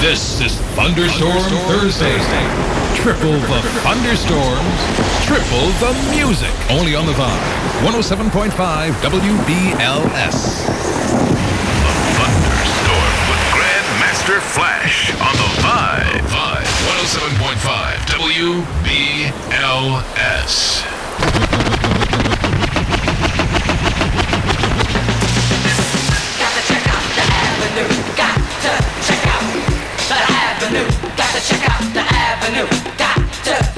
This is Thunderstorm, Thunderstorm Thursday. Thursday. Triple the thunderstorms, triple the music. Only on the Vibe. 107.5 WBLS. The Thunderstorm with Grandmaster Flash on the Vibe. Vibe 107.5 WBLS. avenue. Gotta check out the avenue. Got to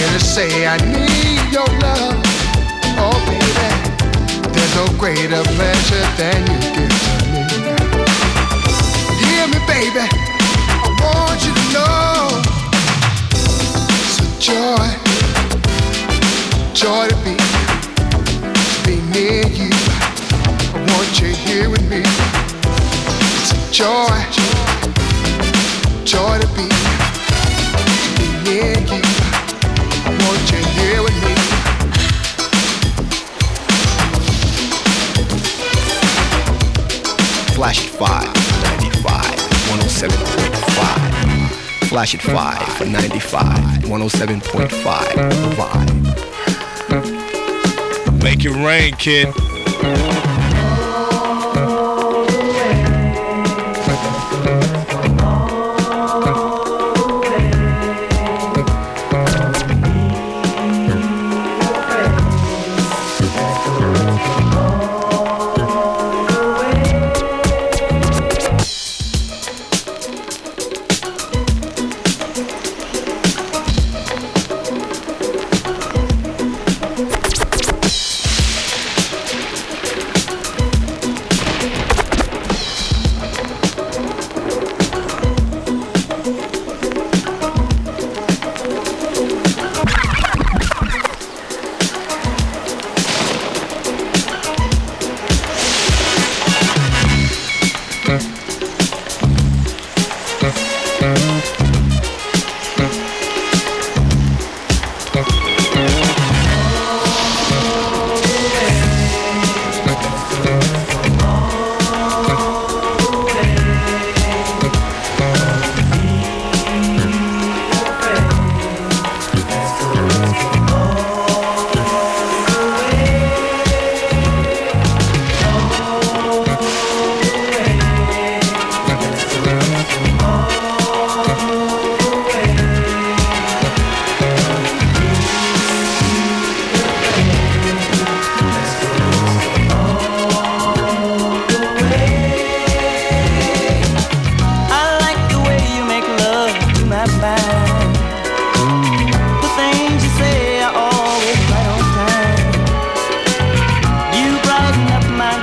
here to say I need your love. Oh, baby, there's no greater pleasure than you give to me. Hear me, baby, I want you to know it's a joy, joy to be, to be near you. I want you here with me. It's a joy, joy to be, to be near you. Flash at 5 95 107.5. Flash at 5 for 95 107.5. Make it rain, kid.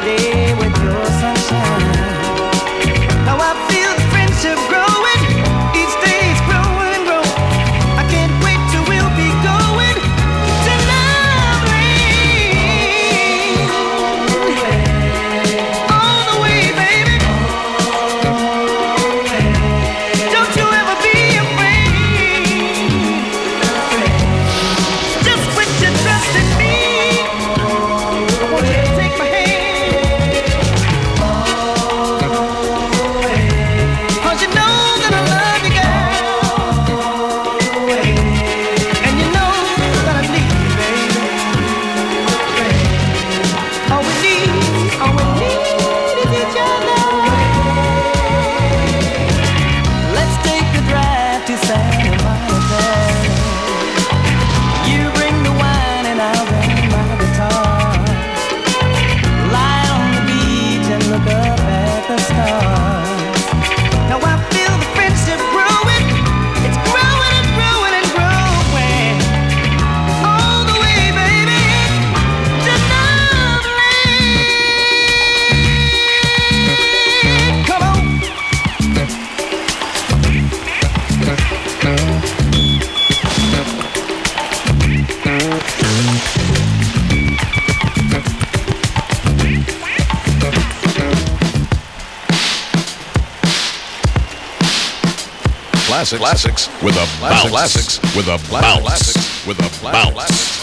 day. classics, classics with a bounce. Classics with a bounce. Classics with a bounce.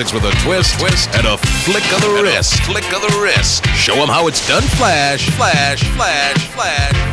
classics with a twist, twist, and a flick of the wrist, flick of the wrist. Show them how it's done. Flash, flash, flash, flash.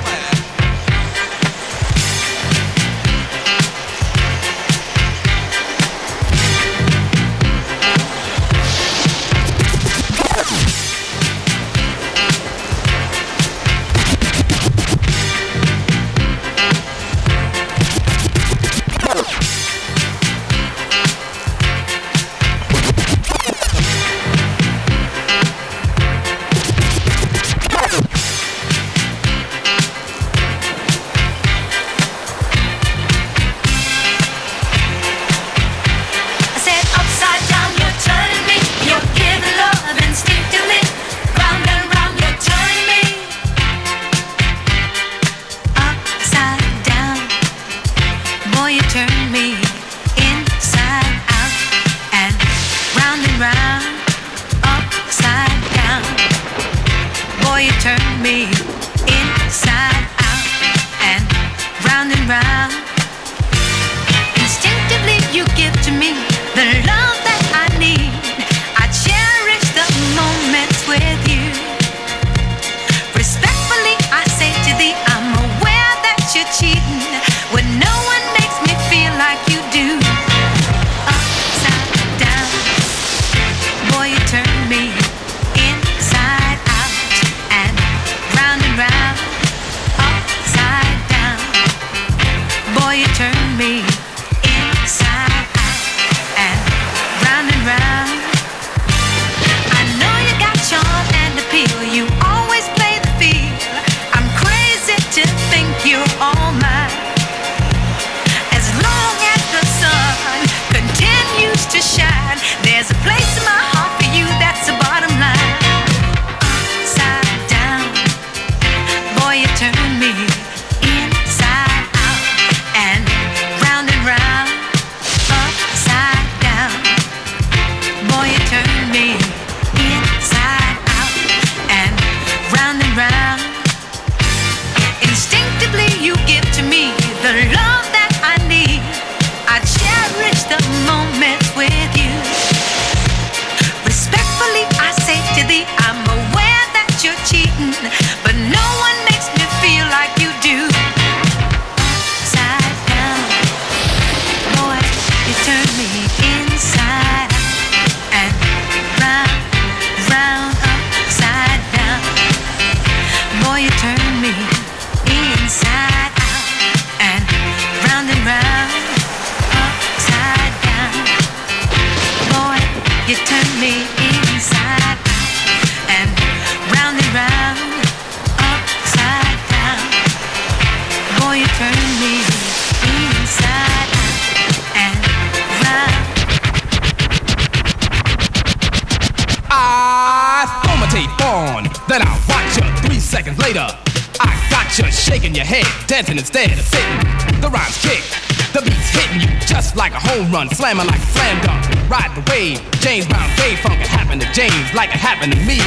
slammer like slam dunk. Ride the wave, James Brown, Dave Funk. It happened to James like it happened to me.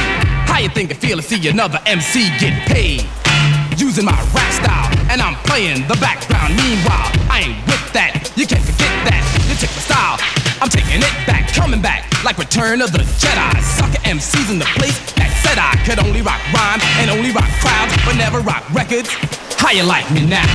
How you think it feel to see another MC get paid? Using my rap style, and I'm playing the background. Meanwhile, I ain't with that. You can't forget that. You took my style. I'm taking it back, coming back like Return of the Jedi. Sucker MCs in the place that said I could only rock rhymes and only rock crowds, but never rock records. How you like me now?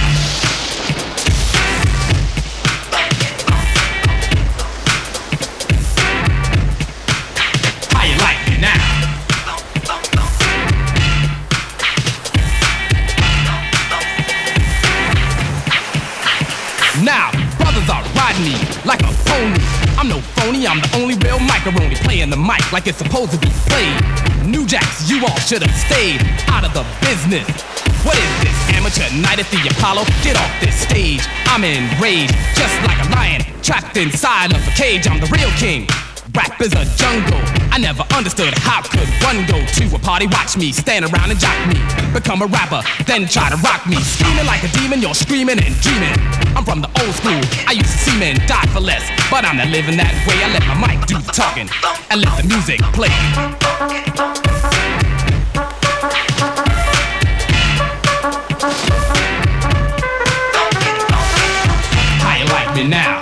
I'm the only real macaroni playing the mic like it's supposed to be played. New Jacks, you all should have stayed out of the business. What is this, amateur night at the Apollo? Get off this stage. I'm enraged, just like a lion trapped inside of a cage. I'm the real king. Rap is a jungle. I never understood how could one go to a party, watch me stand around and jock me, become a rapper, then try to rock me, screaming like a demon. You're screaming and dreaming. I'm from the old school. I used to see men die for less, but I'm not living that way. I let my mic do the talking and let the music play. How you like me now?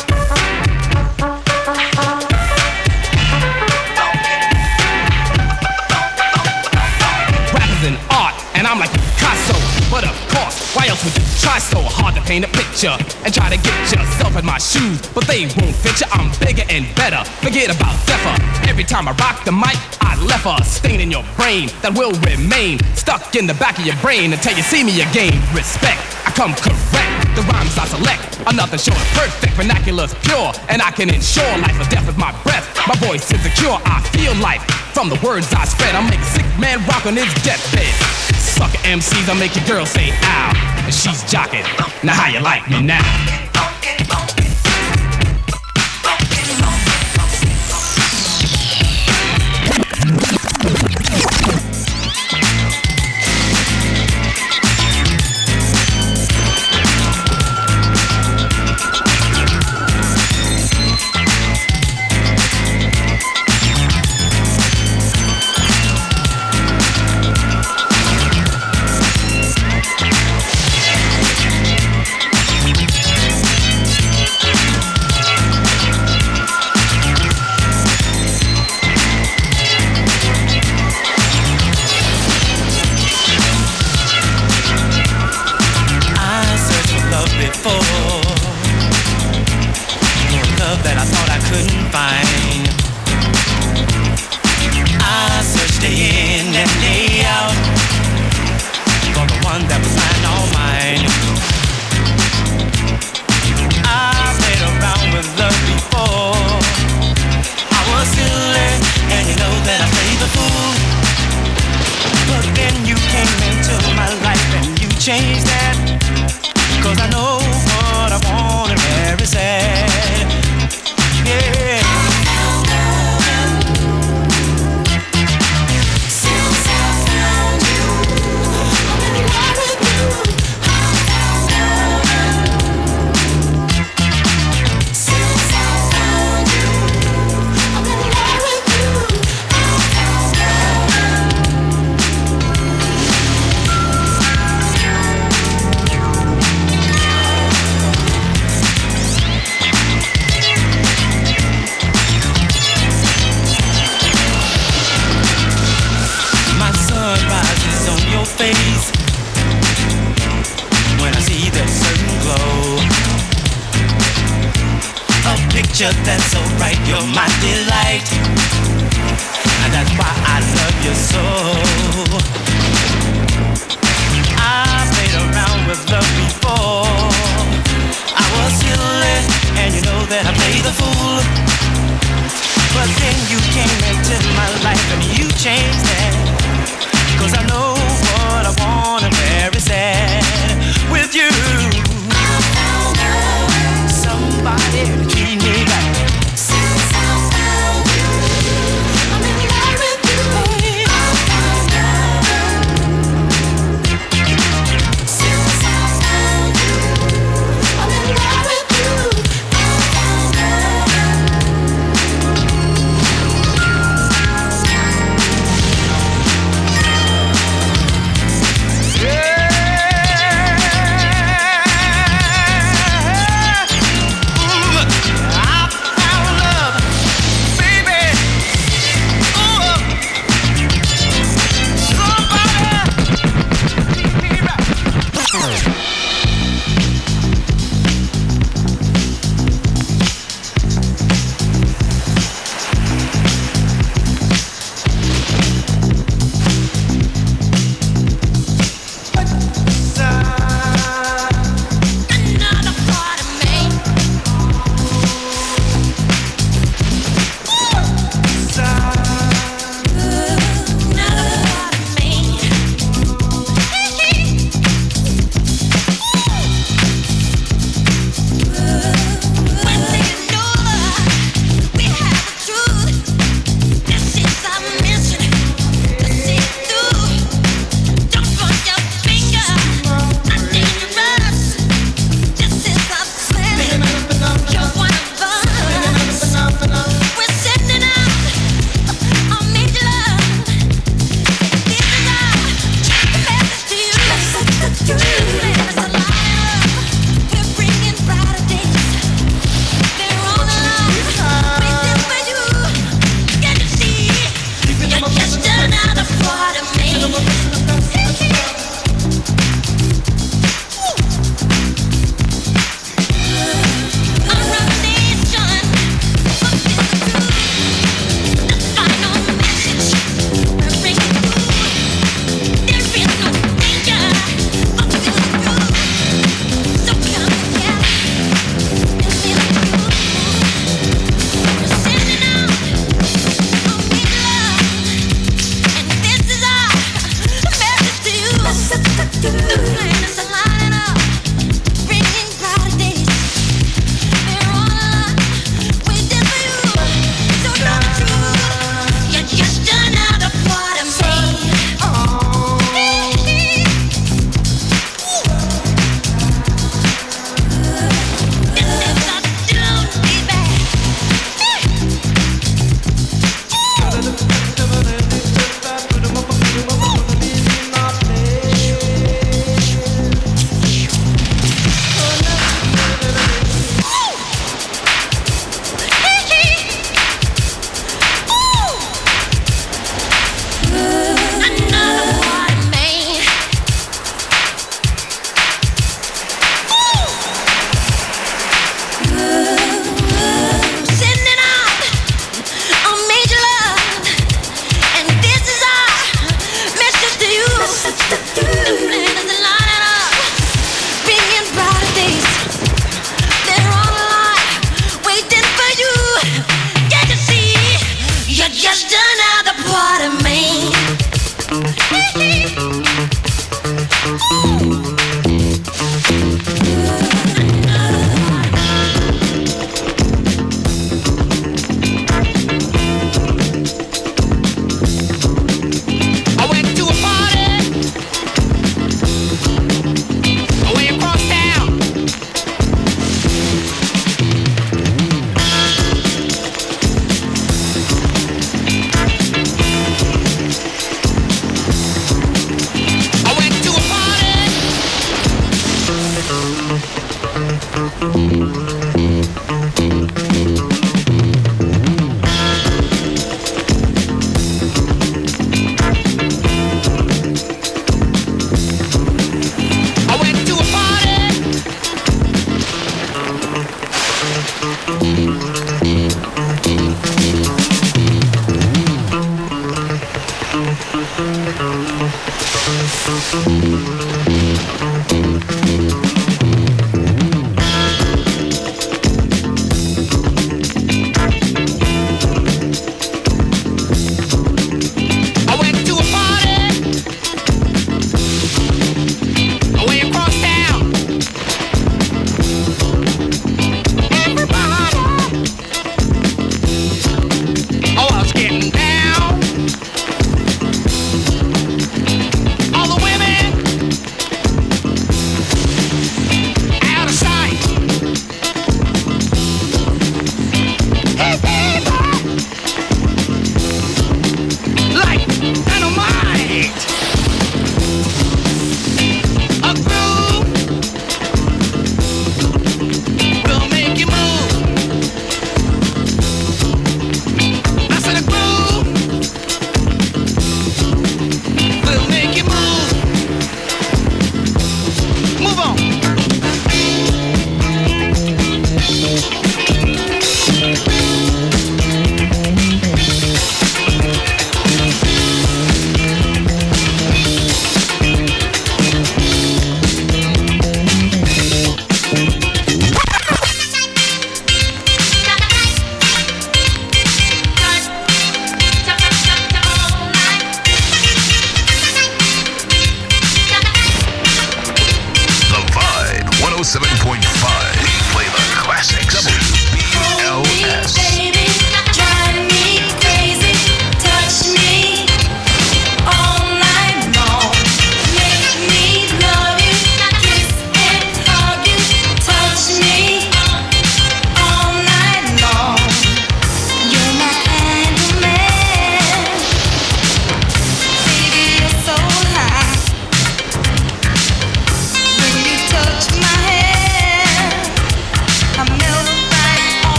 Try so hard to paint a picture and try to get yourself in my shoes? But they won't fit you. I'm bigger and better. Forget about Zephyr. Every time I rock the mic, I left a stain in your brain that will remain stuck in the back of your brain until you see me again. Respect, I come correct. The rhymes I select are nothing short of perfect. Vernacular's pure, and I can ensure life or death with my breath. My voice is secure. I feel life from the words I spread. I make a sick man rock on his deathbed. Sucker MCs, I make your girl say ow, and she's jocking. Now how you like me now?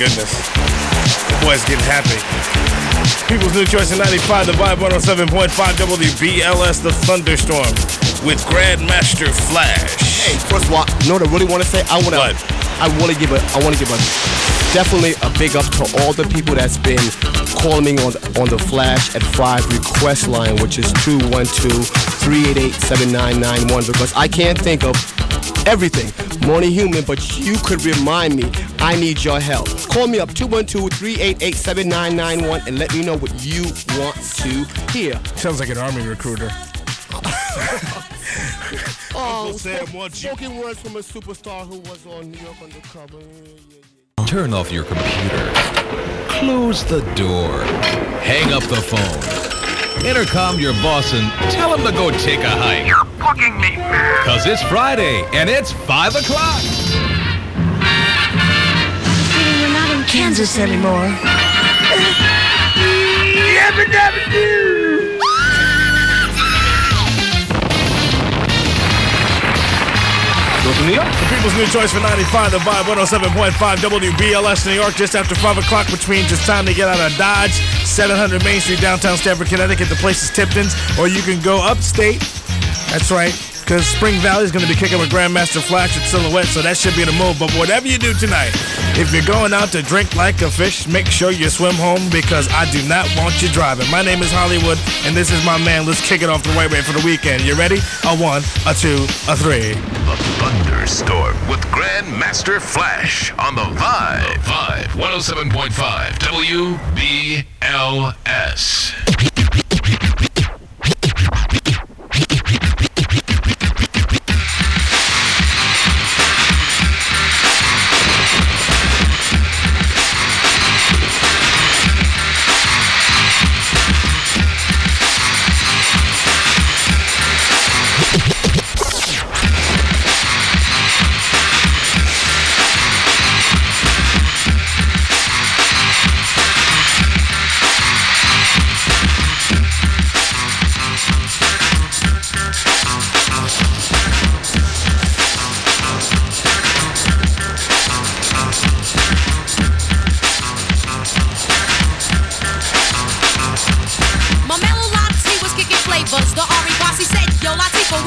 Goodness. The boy's getting happy. People's New Choice in 95, the Vibe 107.5 WBLS, The Thunderstorm with Grandmaster Flash. Hey, first of all, you know what I really want to say? I want to, I want to give a, I want to give a, definitely a big up to all the people that's been calling me on on the Flash at Five request line, which is 212-388-7991, because I can't think of everything. Morning human, but you could remind me. I need your help. Call me up 212-388-7991 and let me know what you want to hear. Sounds like an army recruiter. Oh, Sam spoke- wants you. spoken words from a superstar who was on New York Undercover. Turn off your computer. Close the door. Hang up the phone. Intercom your boss and tell him to go take a hike. You're me, man. Cause it's Friday and it's 5 o'clock. We're not in Kansas anymore. Yabba dabba doo! The People's New Choice for 95, the Vibe 107.5 WBLS New York, just after 5 o'clock, which means it's time to get out of Dodge, 700 Main Street, downtown Stamford, Connecticut. The place is Tipton's, or you can go upstate. That's right, because Spring Valley is going to be kicking with Grandmaster Flash at Silhouette, so that should be the move. But whatever you do tonight, if you're going out to drink like a fish, make sure you swim home because I do not want you driving. My name is Hollywood, and this is my man. Let's kick it off the right way for the weekend. You ready? A one, a two, a three. The Thunderstorm with Grandmaster Flash on the Vibe. Vibe 107.5 WBLS.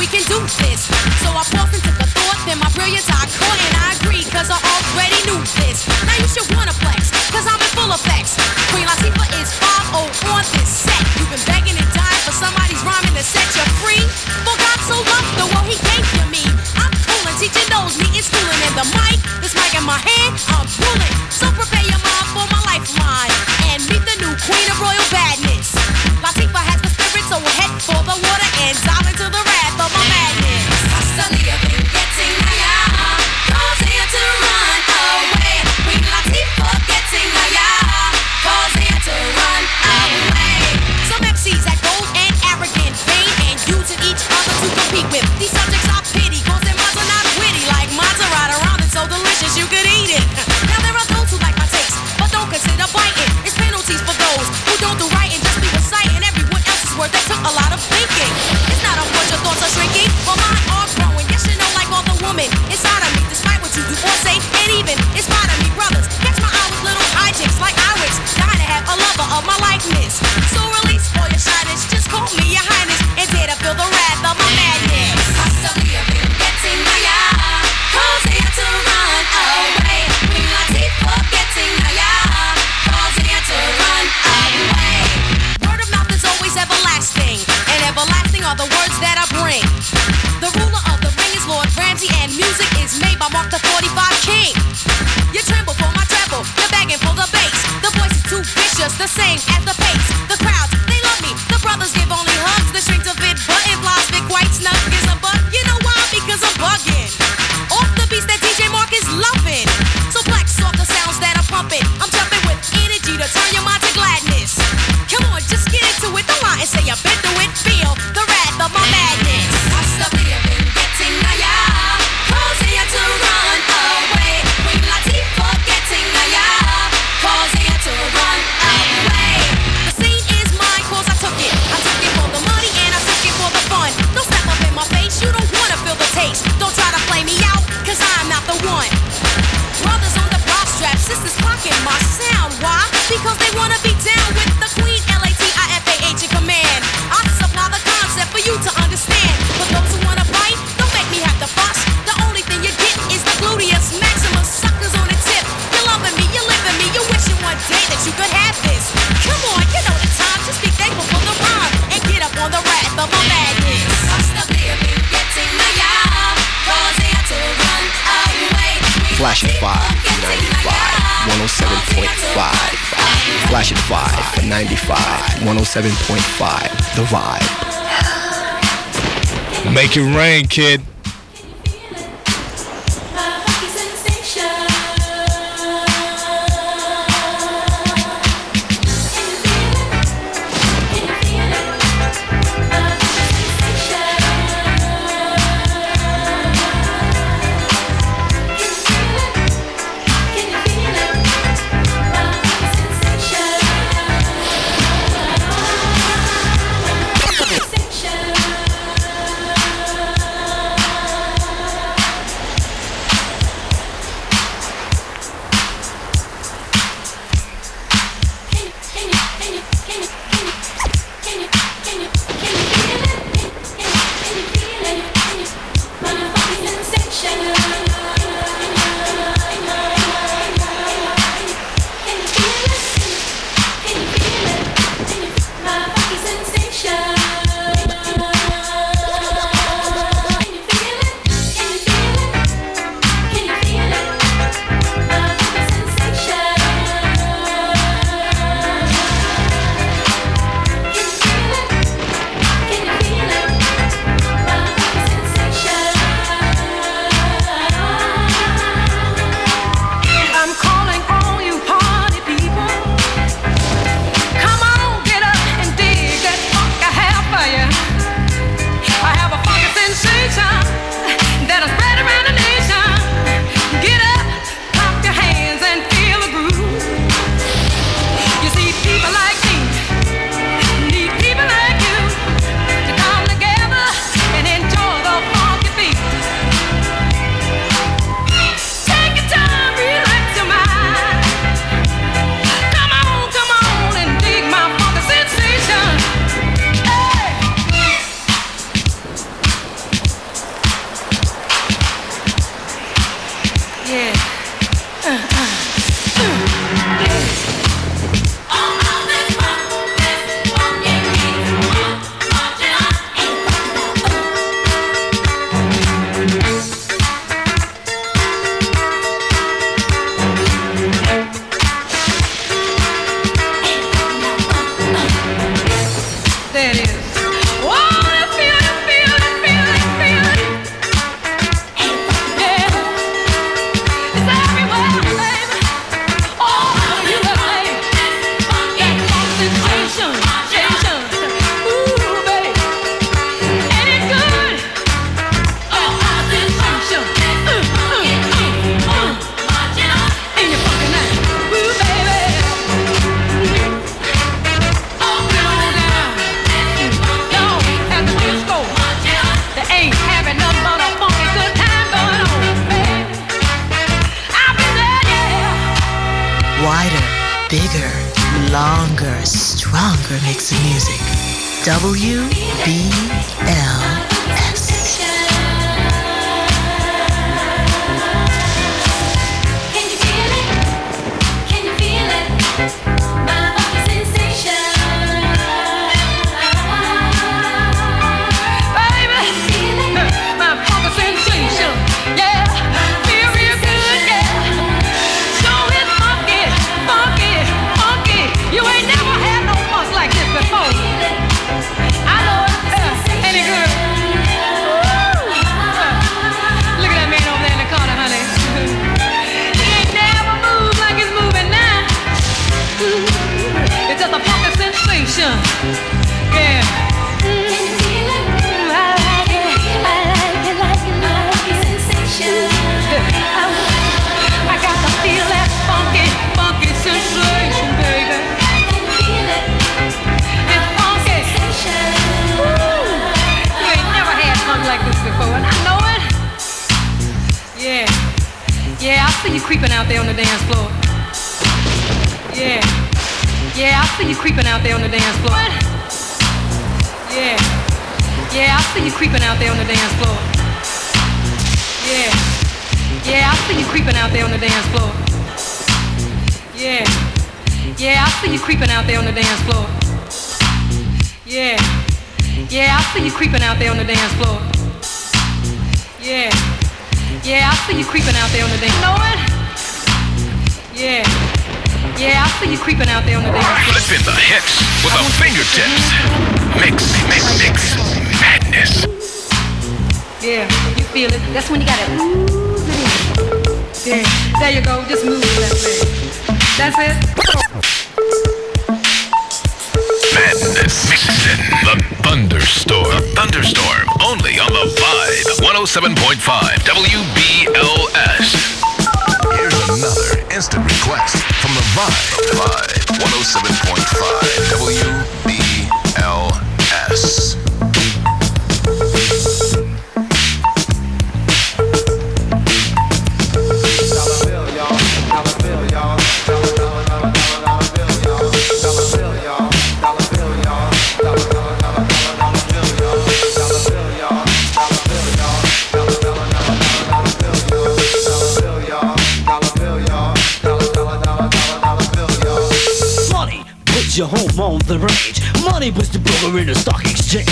We can do this. So I paused and took a thought, then my brilliance I caught, and I agreed, cause I already knew this. Now you should wanna flex, cause I'm in full effects. Queen Latifah is 5 on this set. You've been begging and dying for somebody's rhyming to set you free. For God so loved the world, he gave you me. I'm cool and teaching those me in schooling, and the mic, this mic in my hand, I'm ruling. Kid. 107.5 WBLS.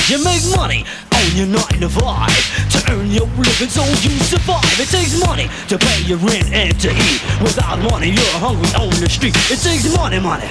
You make money on your nine to five to earn your living so you survive. It takes money to pay your rent and to eat. Without money, you're hungry on the street. It takes money, money.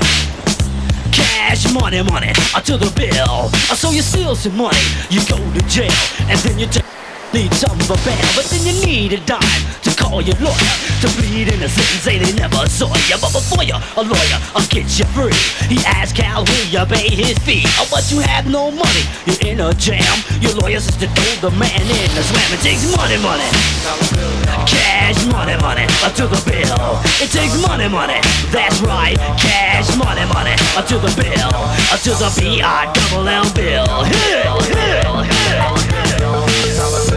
Cash money, money, to the bill. So you steal some money, you go to jail, and then you take need some for bail, but then you need a dime to call your lawyer to plead innocent and say they never saw you. But before you, a lawyer, I'll get you free. He asked Cal, will you pay his fee? Oh, but you have no money, you're in a jam. Your lawyer says to throw the man in the slam. It takes money, money, cash money, money, uh, to the bill. It takes money, money, that's right, cash money, money, uh, to the bill, uh, to the B-I double L bill. Hill, hill, hill, hill.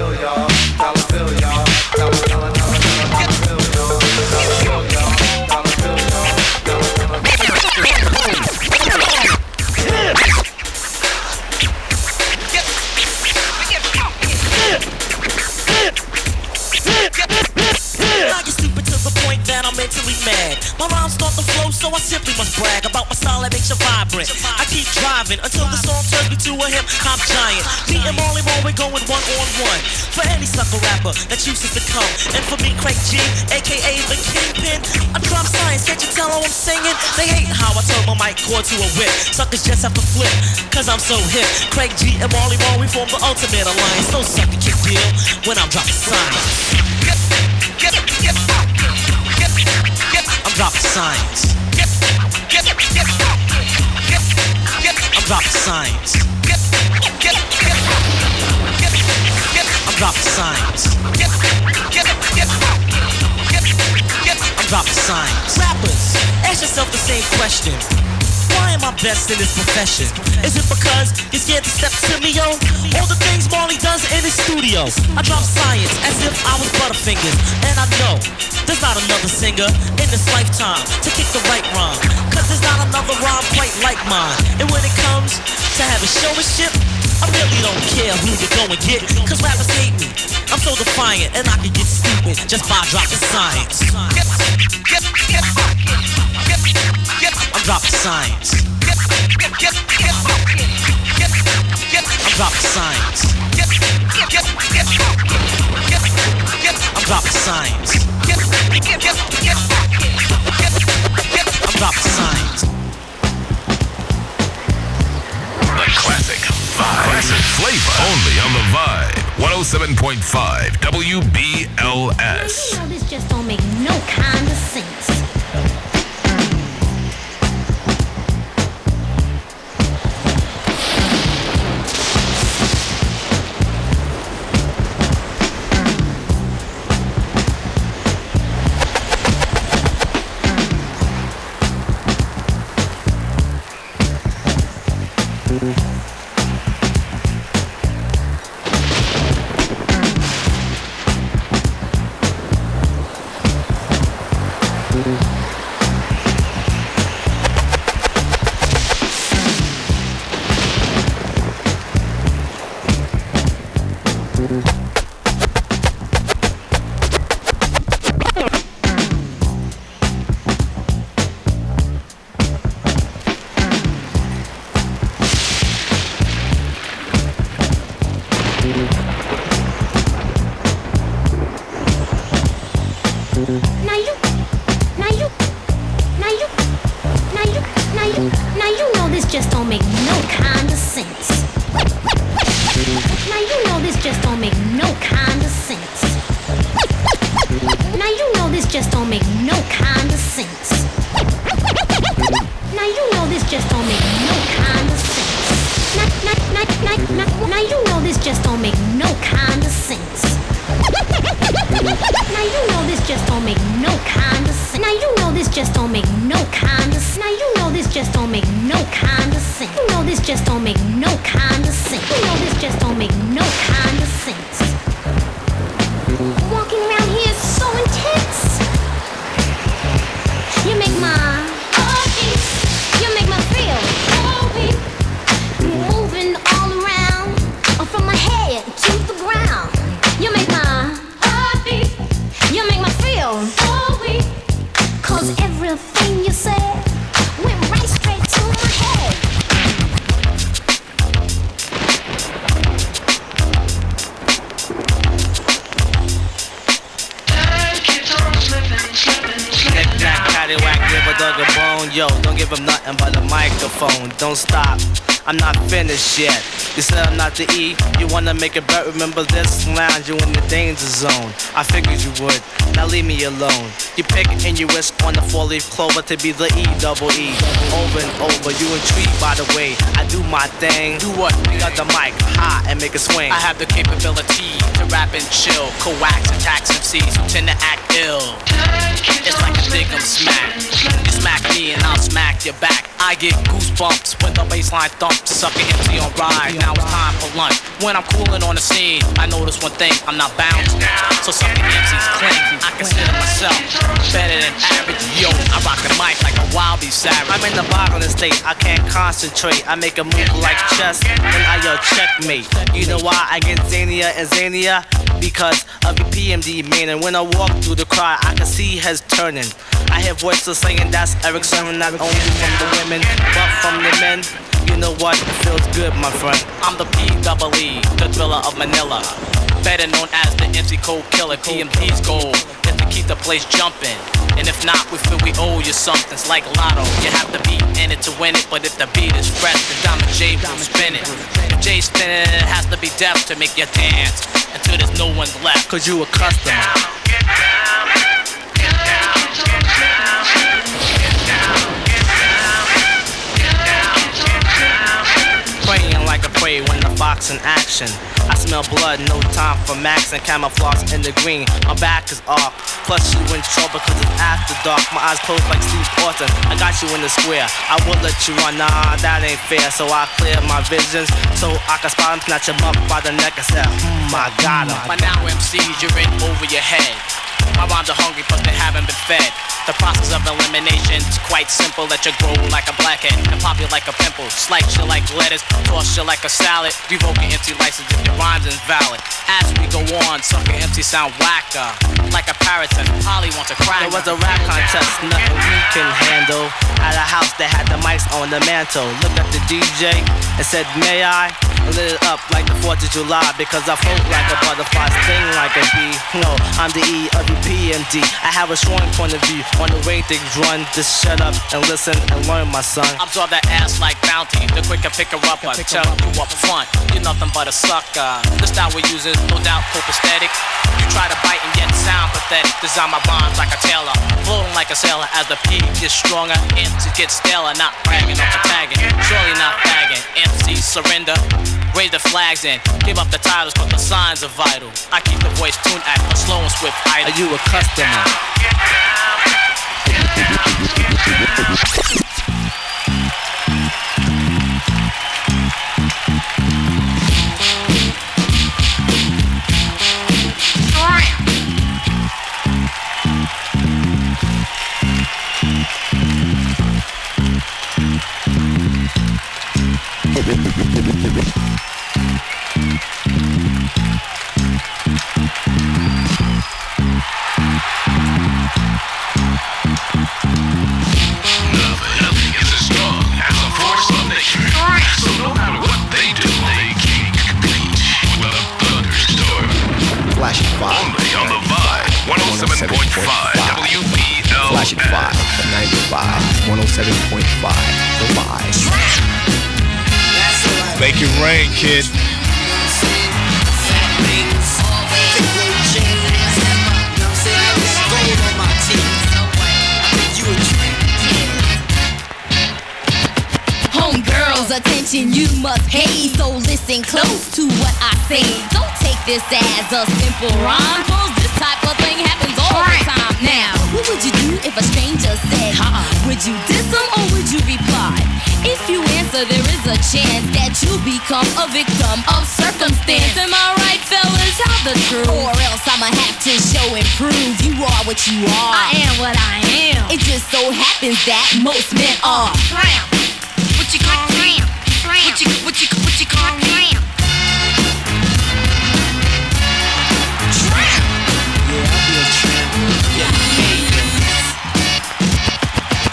Simply must brag about my style that makes you vibrant. I keep driving until the song turns me to a hip hop giant. Me and Marley Marl, we're going one on one. For any sucker rapper that chooses to come. And for me, Craig G, aka the Kingpin, I drop science, can't you tell how I'm singing? They hate how I turn my mic cord to a whip. Suckers just have to flip, cause I'm so hip. Craig G and Marley Marl, we form the ultimate alliance. No sucker can deal when I'm dropping science. I'm dropping science. Rappers, ask yourself the same question. Why am I best in this profession? Is it because you're scared to step to me, yo? All the things Marley does in his studio. I drop science as if I was Butterfingers. And I know there's not another singer in this lifetime to kick the right rhyme. Cause there's not another rhyme quite like mine. And when it comes to having showmanship, I really don't care who you go and get. Cause rappers hate me. I'm so defiant and I can get stupid just by dropping science. I'm dropping science. I'm dropping science. I'm dropping science. I'm dropping science. The classic vibe. Classic flavor. Only on the Vibe. 107.5 WBLS. Hell, this just don't make no kind of sense. The E. You wanna make it better? Remember this lounge, you in the danger zone. I figured you would. Now leave me alone. You pick and you wish on the four-leaf clover to be the E double E. Over and over, you intrigued by the way I do my thing. Do what? We got the mic high and make it swing. I have the capability to rap and chill, coax attacks MCs who tend to act ill. It's like a dig 'em smack. You smack me and I'll smack your back. I get goosebumps when the baseline thumps. Suck an MC on ride. Now it's time for lunch. When I'm cooling on the scene, I notice one thing: I'm not bound. So sucking MCs cling. I consider myself better than average. Yo, I rock the mic like a wild savage. I'm in the boggling state, I can't concentrate. I make a move like chess, and I yell checkmate. You know why I get zanier and zanier? Because of the PMD man, and when I walk through the crowd, I can see heads turning. I hear voices saying that's Erick Sermon, not only from the women, but from the men. You know what? It feels good, my friend. I'm the P double E, the thriller of Manila. Better known as the MC Code Killer. PMD's to keep the place jumping. And if not, we feel we owe you something. It's like a Lotto. You have to be in it to win it. But if the beat is fresh, the Diamond J will spin it. If J spinning it, it has to be deaf to make you dance until there's no one left. Cause you a customer. Get down. Get down, chip down. Get down, get down, get down, chip down. Praying like a prey when fox in action. I smell blood, no time for max and camouflage in the green. My back is off, plus you in trouble cause it's after dark. My eyes closed like Steve Austin. I got you in the square. I will let you run, nah, that ain't fair. So I clear my visions so I can spot him, snatch him up by the neck and say, hmm, I got him. By now, MCs, you're in over your head. My rhymes are hungry, but they haven't been fed. The process of elimination's quite simple. Let you grow like a blackhead and pop you like a pimple. Slice you like lettuce, toss you like a salad. Revoke empty license if your rhymes invalid. As we go on, sucker empty sound whacker. Like a parrot and Polly wants a crack. There was a rap contest, nothing we can handle. At a house that had the mics on the mantle. Looked at the DJ and said, May I? Lit it up like the 4th of July because I float like a butterfly, sting like a bee. No, I'm the E of the PMD. I have a strong point of view on the way things run. Just shut up and listen and learn, my son. Absorb that ass like bounty. The quicker pick her up, I tell you up front. You're nothing but a sucker. The style we use is no doubt copacetic. You try to bite and yet sound pathetic. Design my rhymes like a tailor. Floating like a sailor as the P gets stronger. MC gets staler, not bragging or tagging. Surely not fagging. MC surrender. Raise the flags and give up the titles, but the signs are vital. I keep the voice tuned at a slow and swift idle. Are you a customer? Nothing Only on the Vibe 107.5 WBLS. Flash at five. 95, 107.5, The Vibe. Make it rain, kid. Attention, you must pay. So listen close to what I say. Don't take this as a simple rhyme. Cause this type of thing happens all the time. Now, what would you do if a stranger said, huh? Would you diss them or would you reply? If you answer, there is a chance that you become a victim of circumstance. Am I right, fellas? Tell the truth. Or else I'ma have to show and prove you are what you are. I am what I am. It just so happens that most men are. Tramp? What you what you what you call tramp?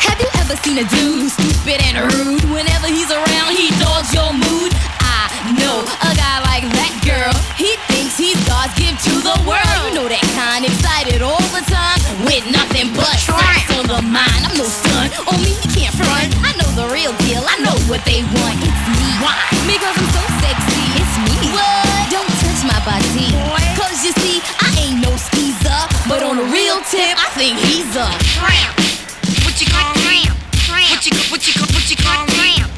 Have you ever seen a dude stupid and rude? Whenever he's around, he dogs your mood. I know a guy like that girl. He thinks he's God's gift to the world. You know that kind, excited all the time with nothing but sex on the mind. I'm no son, on me he can't front. The real deal. I know what they want. It's me. Why? Because I'm so sexy. It's me. What? Don't touch my body. Cause you see, I ain't no skeezer. But on a real tip, I think he's a tramp. What you call tramp? What you what you what you call tramp?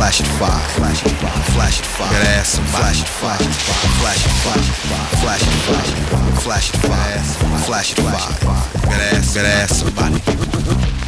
Flash it five, flash it five, flash it five. Gotta ask some flash it five, flash it five, flash it five, flash it five, flash it five. Gotta ask, gotta ask somebody.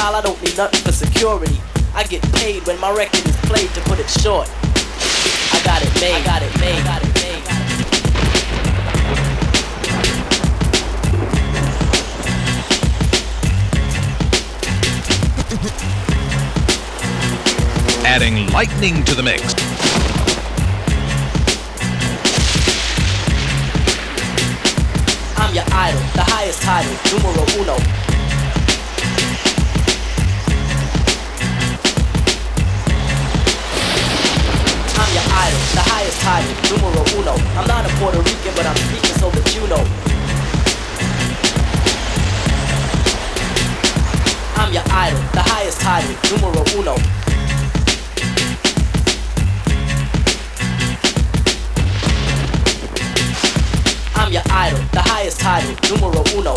I'm not I'm your idol, the highest title, numero uno. I'm your idol, the highest title, numero uno.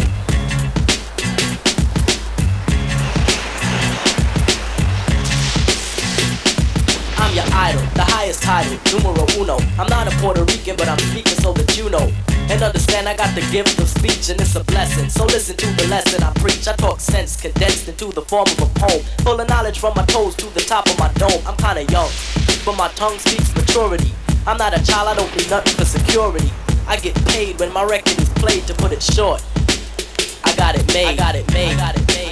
I'm your idol, the highest title, numero uno. I'm not a Puerto Rican, but I'm speaking so that you know. And understand I got the gift of speech and it's a blessing. So listen to the lesson I preach. I talk sense condensed into the form of a poem. Full of knowledge from my toes to the top of my dome. I'm kinda young, but my tongue speaks maturity. I'm not a child, I don't need nothing for security. I get paid when my record is played to put it short. I got it made. I got it made. I got it made.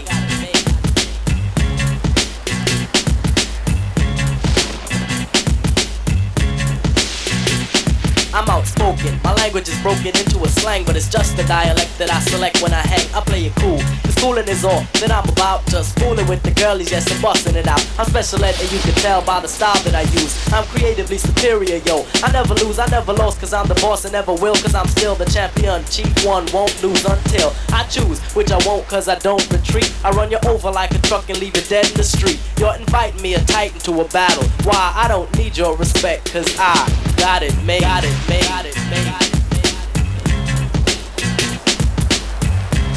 I'm out spoken. My language is broken into a slang, but it's just the dialect that I select when I hang. I play it cool. If schooling is all that I'm about, just fooling with the girlies, yes, and busting it out. I'm special ed, and you can tell by the style that I use. I'm creatively superior, yo. I never lose, I never lost, cause I'm the boss and never will, cause I'm still the champion. Chief one won't lose until I choose, which I won't, cause I don't retreat. I run you over like a truck and leave you dead in the street. You're inviting me a titan to a battle. Why? I don't need your respect, cause I got it made. Got it made. Got it made.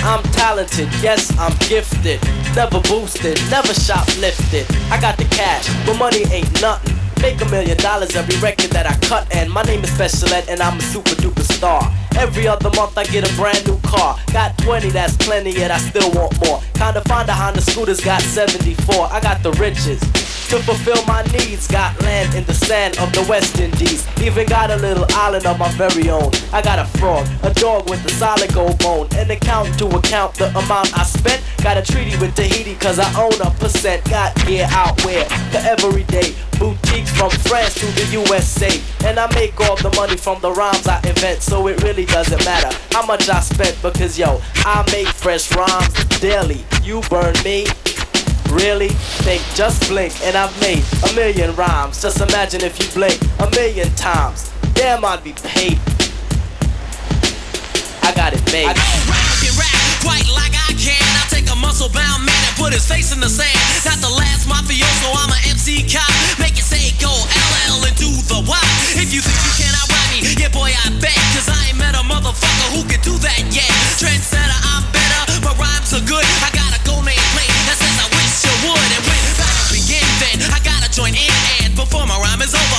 I'm talented, yes, I'm gifted. Never boosted, never shoplifted. I got the cash, but money ain't nothing. Make a million dollars every record that I cut, and my name is Special Ed, and I'm a super duper star. Every other month I get a brand new car. Got 20, that's plenty, yet I still want more. Kinda find a Honda scooters, got 74. I got the riches to fulfill my needs. Got land in the sand of the West Indies. Even got a little island of my very own. I got a frog, a dog with a solid gold bone. An account to account the amount I spent. Got a treaty with Tahiti cause I own a percent. Got gear out where for every day. Boutiques from France to the USA. And I make all the money from the rhymes I invent. So it really doesn't matter how much I spent because yo, I make fresh rhymes daily. You burn me. Really? Think, just blink, and I've made a million rhymes. Just imagine if you blink a million times. Damn, I'd be paid. I got it made. I and rap quite like I can. I take a muscle bound man and put his face in the sand. Not the last mafioso, I'm a MC cop. Make it say go LL and do the Y. If you think you can outrun me, yeah boy, I bet. Cause I ain't met a motherfucker who can do that yet. Trendsetter, I'm better. My rhymes are good. I got a gold name plate that says I wish you would. And when battle begin, then I gotta join in. And before my rhyme is over,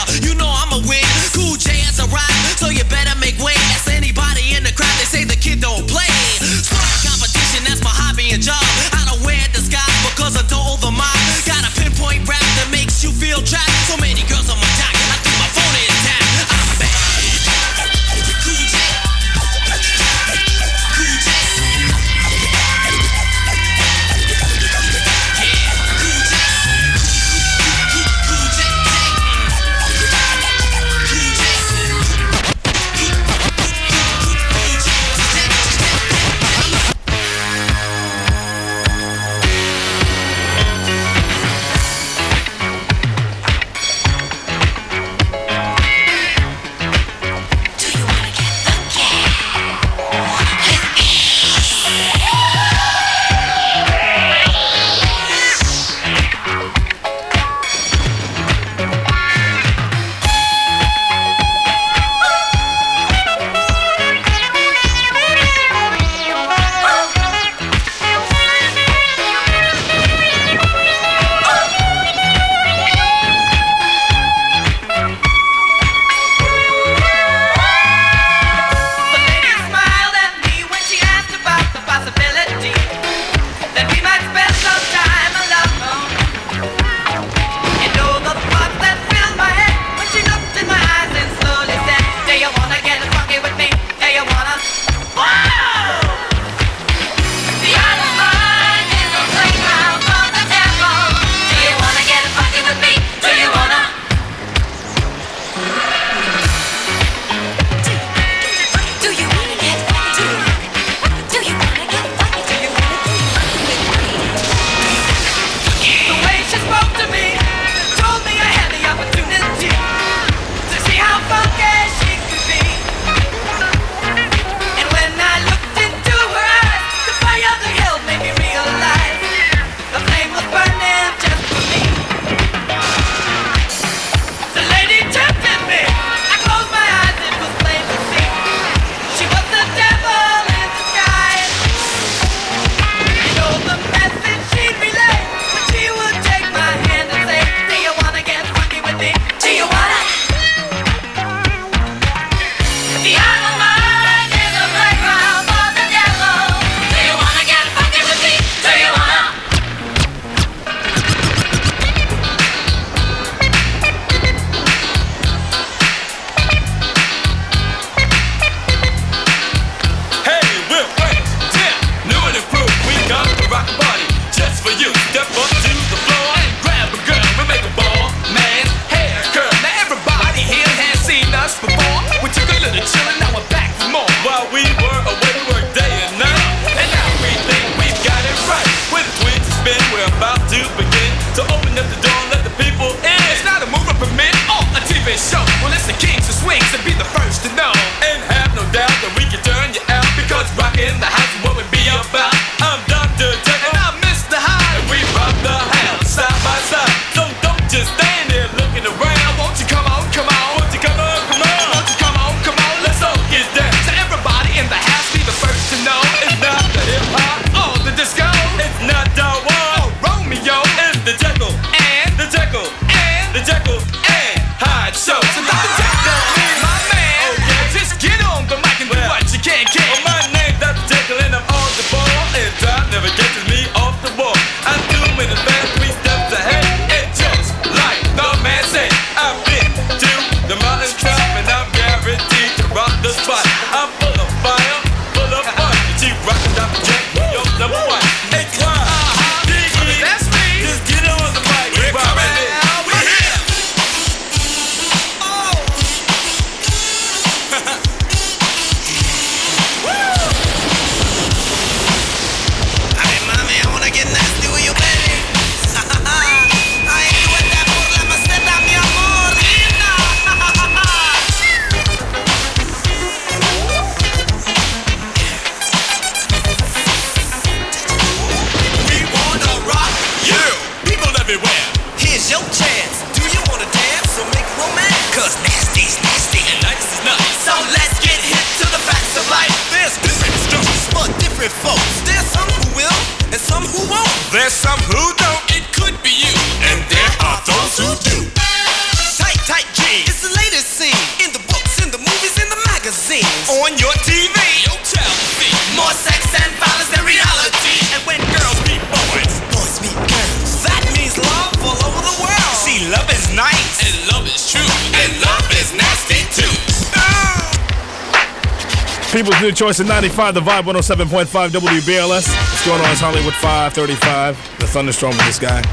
It's 95, the vibe 107.5 WBLS. What's going on? It's Hollywood 535, the thunderstorm with this guy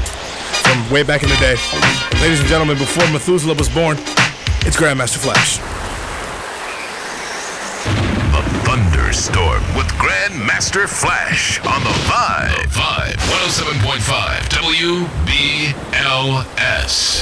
from way back in the day. Ladies and gentlemen, before Methuselah was born, it's Grandmaster Flash. The thunderstorm with Grandmaster Flash on the Vibe. The vibe 107.5 WBLS.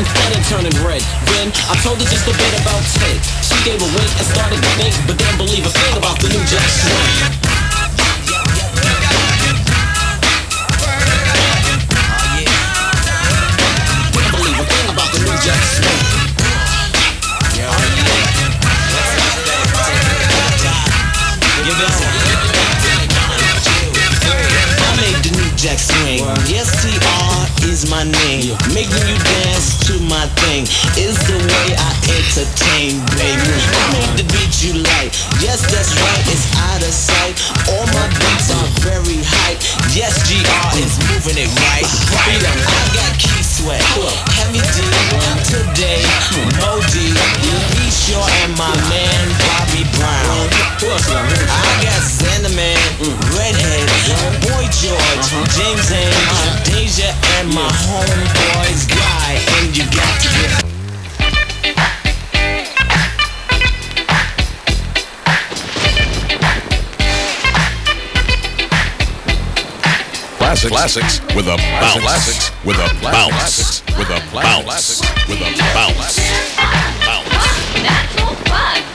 I started getting fat and turning red. Then I told her just a bit about Ted. She gave a wink and started to think, but didn't believe a thing about the new Jack Swing. Jack Swing. I made the is my name. Making you dance to my thing is the way I entertain, baby. I made the beat you like. Yes, that's right, it's out of sight. All my beats are very hype. Yes, GR is moving it right. Right. I got key sweat. Heavy D today. Mo D. Be sure and my man Bobby Brown. I got Xanaman, Redhead, Boy George, James Ainge, Deja, and my homeboys Guy. And you got to get. Classics, classics with a bounce. Classics with a bounce. Classics with a bounce. With a bounce. Where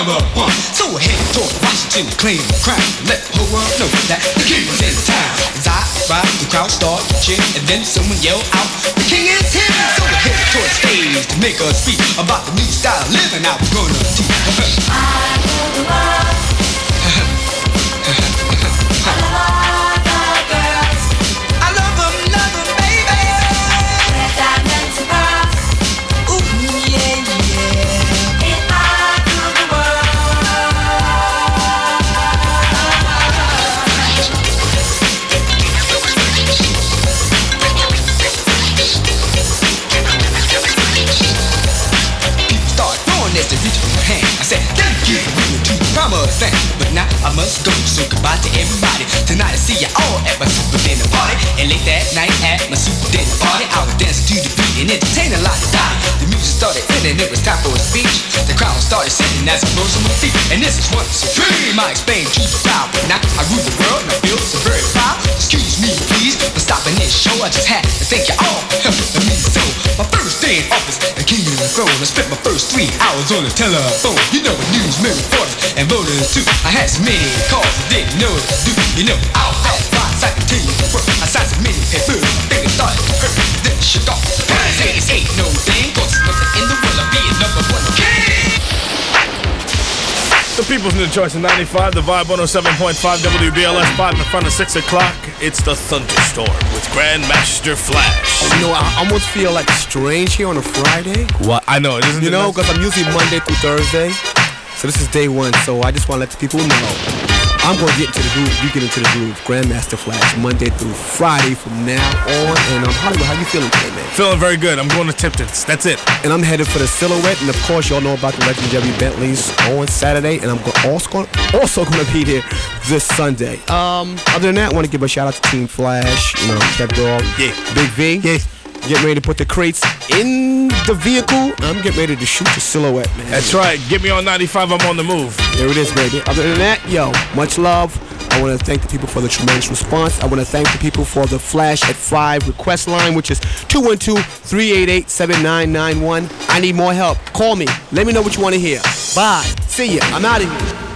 number one. So I headed toward Washington to claim the crown, let the whole world know that the king was in town. As I arrived, the crowd started to cheer, and then someone yelled out, "The king is here!" So I headed toward the stage to make a speech about the new style of living I was gonna teach. I late that night at my super dinner party, I was dancing to the beat and entertaining a lot of die. The music started ending, it was time for a speech. The crowd started singing as I rose on my feet. And this is what supreme I explained to the crowd. Now I rule the world and I feel so very proud. Excuse me, please, for stopping this show. I just had to thank you all for helping me so. My first day in office, the came of the throne. I spent my first three hours on the telephone. You know, news, reporters, and voters too. I had so many calls I didn't know what to do. You know, I'll have lots I you the work. I signed so many papers, fingers started to hurt. Then shook off. Ain't no thing, cause nothing in the world of being number one. The People's New Choice in 95, the Vibe 107.5 WBLS 5 in front of 6 o'clock. It's the Thunderstorm with Grandmaster Flash. You know, I almost feel like strange here on a Friday. What? I know, isn't You it know, because I'm usually Monday through Thursday. So this is day one. So I just want to let the people know. I'm going to get into the groove. You get into the groove. Grandmaster Flash, Monday through Friday from now on. And um, Hollywood, how you feeling today, man? Feeling very good. I'm going to Tipton's. That's it. And I'm headed for the Silhouette. And of course, y'all know about the legendary Bentleys on Saturday. And I'm go- also going also going to be there this Sunday. Um, other than that, I want to give a shout out to Team Flash. You know, Kev Dog, yeah, Big V, yeah. Getting ready to put the crates in the vehicle. I'm getting ready to shoot the Silhouette, man. That's right. Get me on 95. I'm on the move. There it is, baby. Other than that, yo, much love. I want to thank the people for the tremendous response. I want to thank the people for the Flash at 5 request line, which is 212-388-7991. I need more help. Call me. Let me know what you want to hear. Bye. See ya. I'm out of here.